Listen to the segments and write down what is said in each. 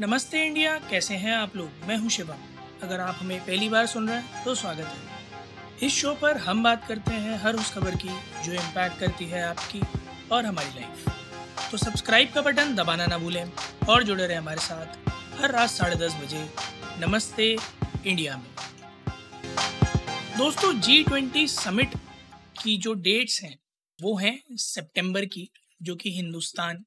नमस्ते इंडिया, कैसे हैं आप लोग? मैं हूँ शिवम। अगर आप हमें पहली बार सुन रहे हैं तो स्वागत है। इस शो पर हम बात करते हैं हर उस खबर की, जो इम्पैक्ट करती है आपकी और हमारी लाइफ तो सब्सक्राइब का बटन दबाना ना भूलें और जुड़े रहें हमारे साथ हर रात साढ़े दस बजे नमस्ते इंडिया में। दोस्तों जी ट्वेंटी समिट की जो डेट्स हैं, वो हैं सितंबर की, जो कि हिंदुस्तान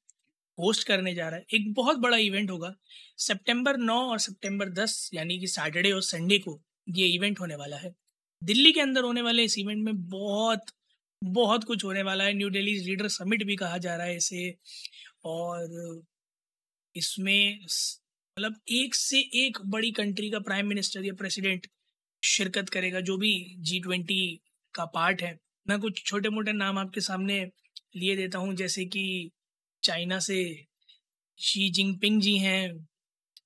होस्ट करने जा रहा है। एक बहुत बड़ा इवेंट होगा। सितंबर 9 और सितंबर 10 यानी कि सैटरडे और संडे को ये इवेंट होने वाला है। दिल्ली के अंदर होने वाले इस इवेंट में बहुत बहुत कुछ होने वाला है। न्यू दिल्ली लीडर समिट भी कहा जा रहा है इसे। और इसमें मतलब एक से एक बड़ी कंट्री का प्राइम मिनिस्टर या प्रेसिडेंट शिरकत करेगा, जो भी जी ट्वेंटी का पार्ट है। मैं कुछ छोटे मोटे नाम आपके सामने लिए देता हूँ, जैसे कि चाइना से शी जिनपिंग जी हैं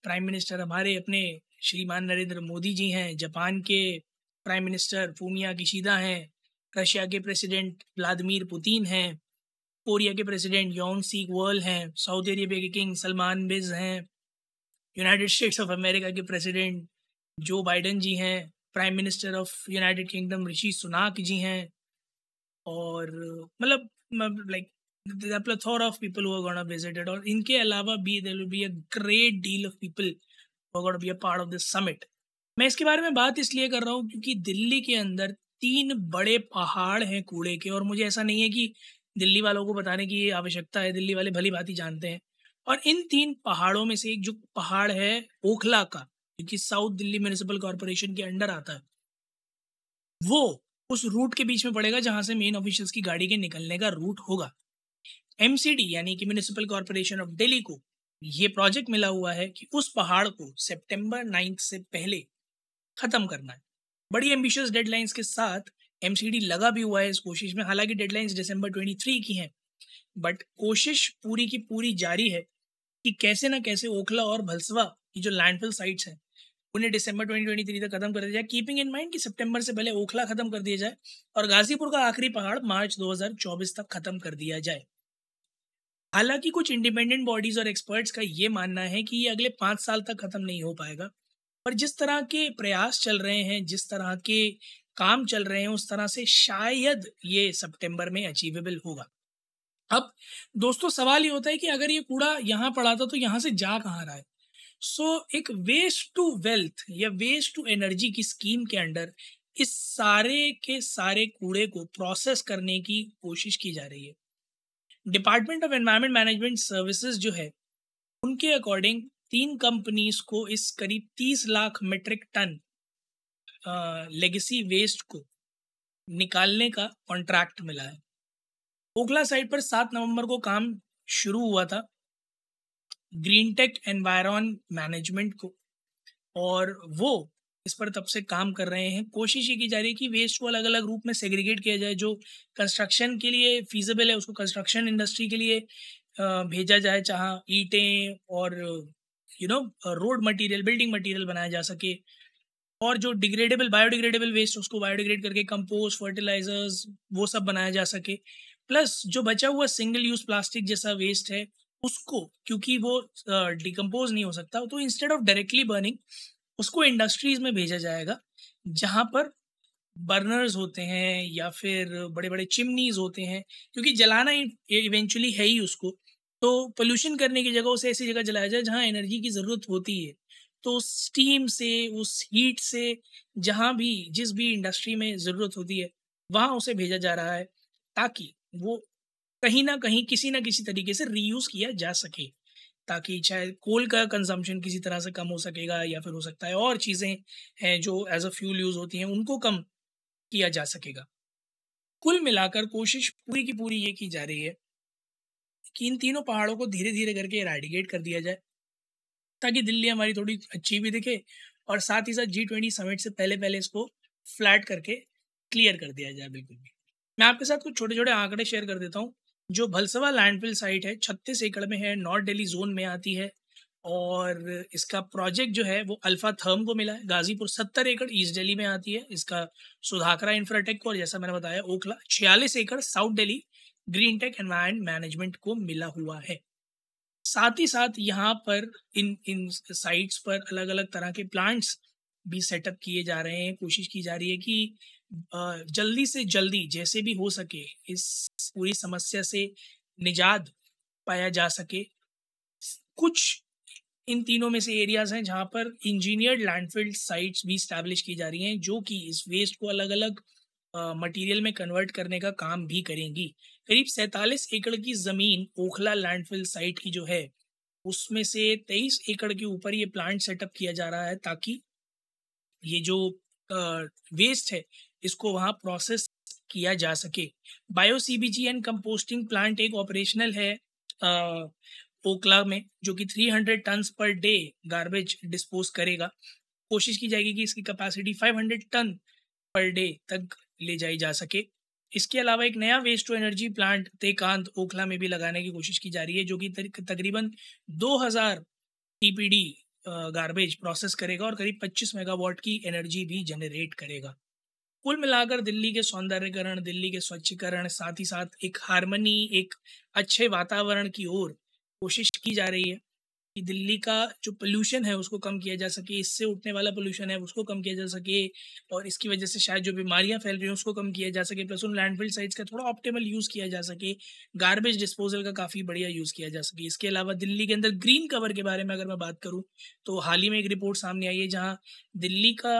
प्राइम मिनिस्टर हमारे अपने श्रीमान नरेंद्र मोदी जी हैं, जापान के प्राइम मिनिस्टर फूमिया किशीदा हैं रशिया के प्रेसिडेंट व्लादिमीर पुतिन हैं कोरिया के प्रेसिडेंट यौन सीक वर्ल हैं सऊदी अरेबिया के किंग सलमान बिज हैं यूनाइटेड स्टेट्स ऑफ़ अमेरिका के प्रेसिडेंट जो बाइडन जी हैं prime minister of United Kingdom Rishi Sunak ji हैं और मतलब like the plethora of people who are going to visit it और इनके अलावा भी there will be a great deal of people who are going to be a part of this summit. मैं इसके बारे में बात इसलिए कर रहा हूँ क्योंकि दिल्ली के अंदर तीन बड़े पहाड़ हैं कूड़े के और मुझे ऐसा नहीं है कि दिल्ली वालों को बताने की आवश्यकता है, दिल्ली वाले भली भांति जानते हैं। और इन तीन पहाड़ों में से एक जो पहाड़ है ओखला का, क्योंकि साउथ दिल्ली म्यूनिसिपल कॉरपोरेशन के अंडर आता है, वो उस रूट के बीच में पड़ेगा जहाँ से मेन ऑफिशियल्स की गाड़ी के निकलने का रूट होगा। MCD यानी कि म्यूनिसिपल कॉरपोरेशन ऑफ़ दिल्ली को ये प्रोजेक्ट मिला हुआ है कि उस पहाड़ को सितंबर नाइन्थ से पहले ख़त्म करना है। बड़ी एम्बिशियस डेडलाइंस के साथ एमसीडी लगा भी हुआ है इस कोशिश में। हालाँकि डेडलाइंस दिसंबर 23 की हैं बट कोशिश पूरी की पूरी जारी है कि कैसे ना कैसे ओखला और भलसवा की जो लैंडफिल साइट्स हैं, उन्हें दिसंबर 2023 तक खत्म कर दिया जाए। कीपिंग इन माइंड कि सितंबर से पहले ओखला खत्म कर दिया जाए और गाजीपुर का आखिरी पहाड़ मार्च 2024 तक खत्म कर दिया जाए। हालाँकि कुछ इंडिपेंडेंट बॉडीज और एक्सपर्ट्स का ये मानना है कि ये अगले पाँच साल तक ख़त्म नहीं हो पाएगा। पर जिस तरह के प्रयास चल रहे हैं जिस तरह के काम चल रहे हैं उस तरह से शायद ये सितंबर में अचीवेबल होगा। अब दोस्तों सवाल ये होता है कि अगर ये कूड़ा यहाँ पड़ा था तो यहाँ से जा कहाँ रहा है? सो so, एक वेस्ट टू वेल्थ या वेस्ट टू एनर्जी की स्कीम के अंडर इस सारे के सारे कूड़े को प्रोसेस करने की कोशिश की जा रही है। Department of environment management services जो है, उनके अकॉर्डिंग तीन कंपनीज़ को इस करीब तीस lakh metric ton legacy waste को निकालने का कॉन्ट्रैक्ट मिला है। ओखला साइड पर सात नवंबर को काम शुरू हुआ था ग्रीन टेक एनवायरन मैनेजमेंट को, और वो इस पर तब से काम कर रहे हैं। कोशिश ये की जा रही है कि वेस्ट को अलग अलग रूप में सेग्रीगेट किया जाए जो कंस्ट्रक्शन के लिए फीजेबल है उसको कंस्ट्रक्शन इंडस्ट्री के लिए भेजा जाए जहाँ ईंटें और you know road material building material बनाया जा सके। और जो डिग्रेडेबल बायोडिग्रेडेबल वेस्ट उसको बायोडिग्रेड करके कंपोस्ट फर्टिलाइजर्स वो सब बनाया जा सके। प्लस जो बचा हुआ सिंगल यूज़ प्लास्टिक जैसा वेस्ट है उसको क्योंकि वो डिकम्पोज uh, नहीं हो सकता तो इंस्टेड ऑफ़ डायरेक्टली बर्निंग उसको इंडस्ट्रीज़ में भेजा जाएगा, जहाँ पर बर्नर्स होते हैं या फिर बड़े बड़े चिमनीज होते हैं, क्योंकि जलाना इवेंचुअली है ही उसको। तो पोल्यूशन करने की जगह उसे ऐसी जगह जलाया जाए जहाँ एनर्जी की ज़रूरत होती है। तो स्टीम से, उस हीट से, जहाँ भी, जिस भी इंडस्ट्री में ज़रूरत होती है, वहाँ उसे भेजा जा रहा है, ताकि वो कहीं ना कहीं किसी ना किसी तरीके से रीयूज़ किया जा सके। ताकि चाहे कोल का कंजम्पशन किसी तरह से कम हो सकेगा या फिर हो सकता है और चीज़ें हैं जो एज अ फ्यूल यूज़ होती हैं, उनको कम किया जा सकेगा। कुल मिलाकर कोशिश पूरी की पूरी ये की जा रही है कि इन तीनों पहाड़ों को धीरे धीरे करके इराडिकेट कर दिया जाए, ताकि दिल्ली हमारी थोड़ी अच्छी भी दिखे और साथ ही साथ जी ट्वेंटी समिट से पहले पहले इसको फ्लैट करके क्लियर कर दिया जाए बिल्कुल भी। मैं आपके साथ कुछ छोटे छोटे आंकड़े शेयर कर देता हूँ। जो भलसवा लैंडफिल साइट है, छत्तीस एकड़ में है नॉर्थ दिल्ली जोन में आती है और इसका प्रोजेक्ट जो है, वो अल्फ़ा थर्म को मिला है, गाजीपुर सत्तर एकड़ ईस्ट दिल्ली में आती है। इसका सुधाकरा इंफ्राटेक को और जैसा मैंने बताया, ओखला छियालीस एकड़ south Delhi green tech environment management को मिला हुआ है। साथ ही साथ यहाँ पर इन इन साइट्स पर अलग अलग तरह के प्लांट्स भी सेटअप किए जा रहे हैं। कोशिश की जा रही है कि जल्दी से जल्दी जैसे भी हो सके इस पूरी समस्या से निजात पाया जा सके। कुछ इन तीनों में से एरियाज़ हैं जहाँ पर इंजीनियर्ड लैंडफिल्ड साइट्स भी स्टैब्लिश की जा रही हैं, जो कि इस वेस्ट को अलग अलग मटेरियल में कन्वर्ट करने का काम भी करेंगी। करीब सैंतालीस एकड़ की ज़मीन ओखला लैंडफिल साइट की जो है, उसमें से तेईस एकड़ के ऊपर ये प्लांट सेटअप किया जा रहा है ताकि ये जो वेस्ट है इसको वहाँ प्रोसेस किया जा सके। Bio CBG and composting plant एक ऑपरेशनल है ओकला में, जो कि 300 tons per day garbage dispose करेगा। कोशिश की जाएगी कि इसकी कैपेसिटी 500 टन पर डे तक ले जाई जा सके। इसके अलावा एक नया waste to energy plant Tehkhand Okhla में भी लगाने की कोशिश की जा रही है, जो कि तकरीबन 2000 टीपीडी गार्बेज प्रोसेस करेगा और करीब 25 मेगावाट की एनर्जी भी जनरेट करेगा। कुल मिलाकर दिल्ली के सौंदर्यकरण, दिल्ली के स्वच्छीकरण, साथ ही साथ एक हारमनी एक अच्छे वातावरण की ओर कोशिश की जा रही है कि दिल्ली का जो पोल्यूशन है उसको कम किया जा सके, इससे उठने वाला पोल्यूशन है उसको कम किया जा सके और इसकी वजह से शायद जो बीमारियाँ फैल रही हैं उसको कम किया जा सके प्लस उन लैंडफिल साइट्स का थोड़ा ऑप्टिमल यूज़ किया जा सके गार्बेज डिस्पोजल का काफ़ी बढ़िया यूज़ किया जा सके। इसके अलावा दिल्ली के अंदर ग्रीन कवर के बारे में अगर मैं बात करूँ तो हाल ही में एक रिपोर्ट सामने आई है जहाँ दिल्ली का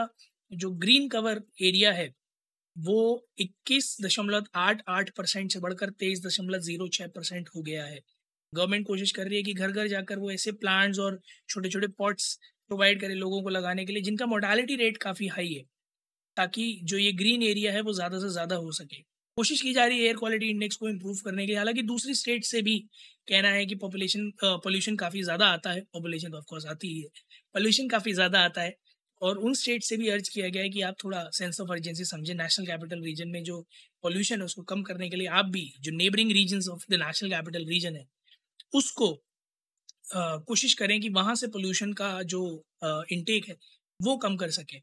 जो ग्रीन कवर एरिया है, वो इक्कीस दशमलव आठ आठ परसेंट से बढ़कर तेईस दशमलव ज़ीरो छः परसेंट हो गया है। गवर्नमेंट कोशिश कर रही है कि घर घर जाकर वो ऐसे प्लांट्स और छोटे छोटे पॉट्स प्रोवाइड करे लोगों को लगाने के लिए, जिनका मोडालिटी रेट काफ़ी हाई है, ताकि जो ये ग्रीन एरिया है वो ज़्यादा से ज़्यादा हो सके। कोशिश की जा रही है एयर क्वालिटी इंडेक्स को इम्प्रूव करने के लिए, हालाँकि दूसरी स्टेट से भी कहना है कि पॉपुलेशन पॉल्यूशन काफ़ी ज़्यादा आता है, पॉपुलेशन तो ऑफकोर्स आती ही है, पॉल्यूशन काफ़ी ज़्यादा आता है और उन स्टेट से भी अर्ज़ किया गया है कि आप थोड़ा सेंस ऑफ़ अर्जेंसी समझें। नेशनल कैपिटल रीजन में जो पॉल्यूशन है, उसको कम करने के लिए आप भी, जो neighbouring region of the national capital region है, उसको कोशिश करें कि वहाँ से पोल्यूशन का जो इनटेक है, वो कम कर सकें।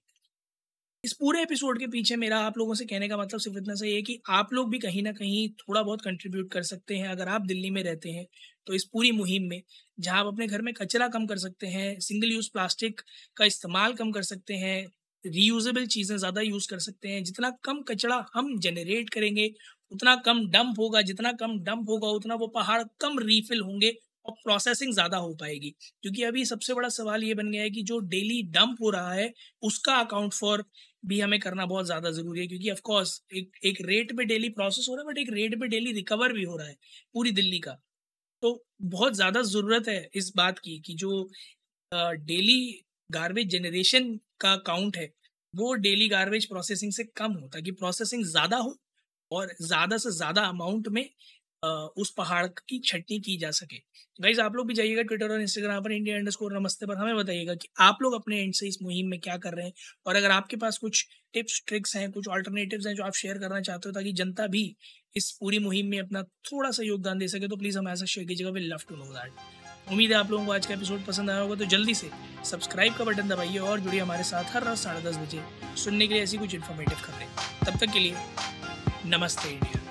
इस पूरे एपिसोड के पीछे मेरा आप लोगों से कहने का मतलब सिर्फ़ इतना सही है कि आप लोग भी कहीं ना कहीं थोड़ा बहुत कंट्रीब्यूट कर सकते हैं, अगर आप दिल्ली में रहते हैं तो इस पूरी मुहिम में, जहाँ आप अपने घर में कचरा कम कर सकते हैं सिंगल यूज़ प्लास्टिक का इस्तेमाल कम कर सकते हैं रीयूजेबल चीज़ें ज़्यादा यूज़ कर सकते हैं, जितना कम कचरा हम जनरेट करेंगे, उतना कम डंप होगा, जितना कम डंप होगा, उतना वो पहाड़ कम रीफिल होंगे और प्रोसेसिंग ज़्यादा हो पाएगी। क्योंकि अभी सबसे बड़ा सवाल ये बन गया है कि जो डेली डंप हो रहा है, उसका अकाउंट फॉर भी हमें करना बहुत ज़्यादा ज़रूरी है। क्योंकि ऑफकोर्स एक एक रेट पे डेली प्रोसेस हो रहा है बट एक रेट पे डेली रिकवर भी हो रहा है पूरी दिल्ली का। तो बहुत ज़्यादा ज़रूरत है इस बात की कि जो डेली गार्बेज जनरेशन का काउंट है, वो डेली गार्बेज प्रोसेसिंग से कम हो, ताकि प्रोसेसिंग ज़्यादा हो और ज़्यादा से ज़्यादा अमाउंट में उस पहाड़ की छटनी की जा सके। गाइज़ आप लोग भी जाइएगा ट्विटर और इंस्टाग्राम पर इंडिया स्कोर नमस्ते पर, हमें बताइएगा कि आप लोग अपने एंड से इस मुहिम में क्या कर रहे हैं। और अगर आपके पास कुछ टिप्स ट्रिक्स हैं, कुछ ऑल्टरनेटिव्स हैं जो आप शेयर करना चाहते हो ताकि जनता भी इस पूरी मुहिम में अपना थोड़ा सा योगदान दे सके तो प्लीज़ हम ऐसा शेयर कीजिएगा। We love to know that उम्मीद है आप लोगों को आज का एपिसोड पसंद आया होगा तो जल्दी से सब्सक्राइब का बटन दबाइए और जुड़िए हमारे साथ हर रात साढ़े दस बजे। सुनने के लिए ऐसी कुछ इन्फॉर्मेटिव खबरें। तब तक के लिए नमस्ते इंडिया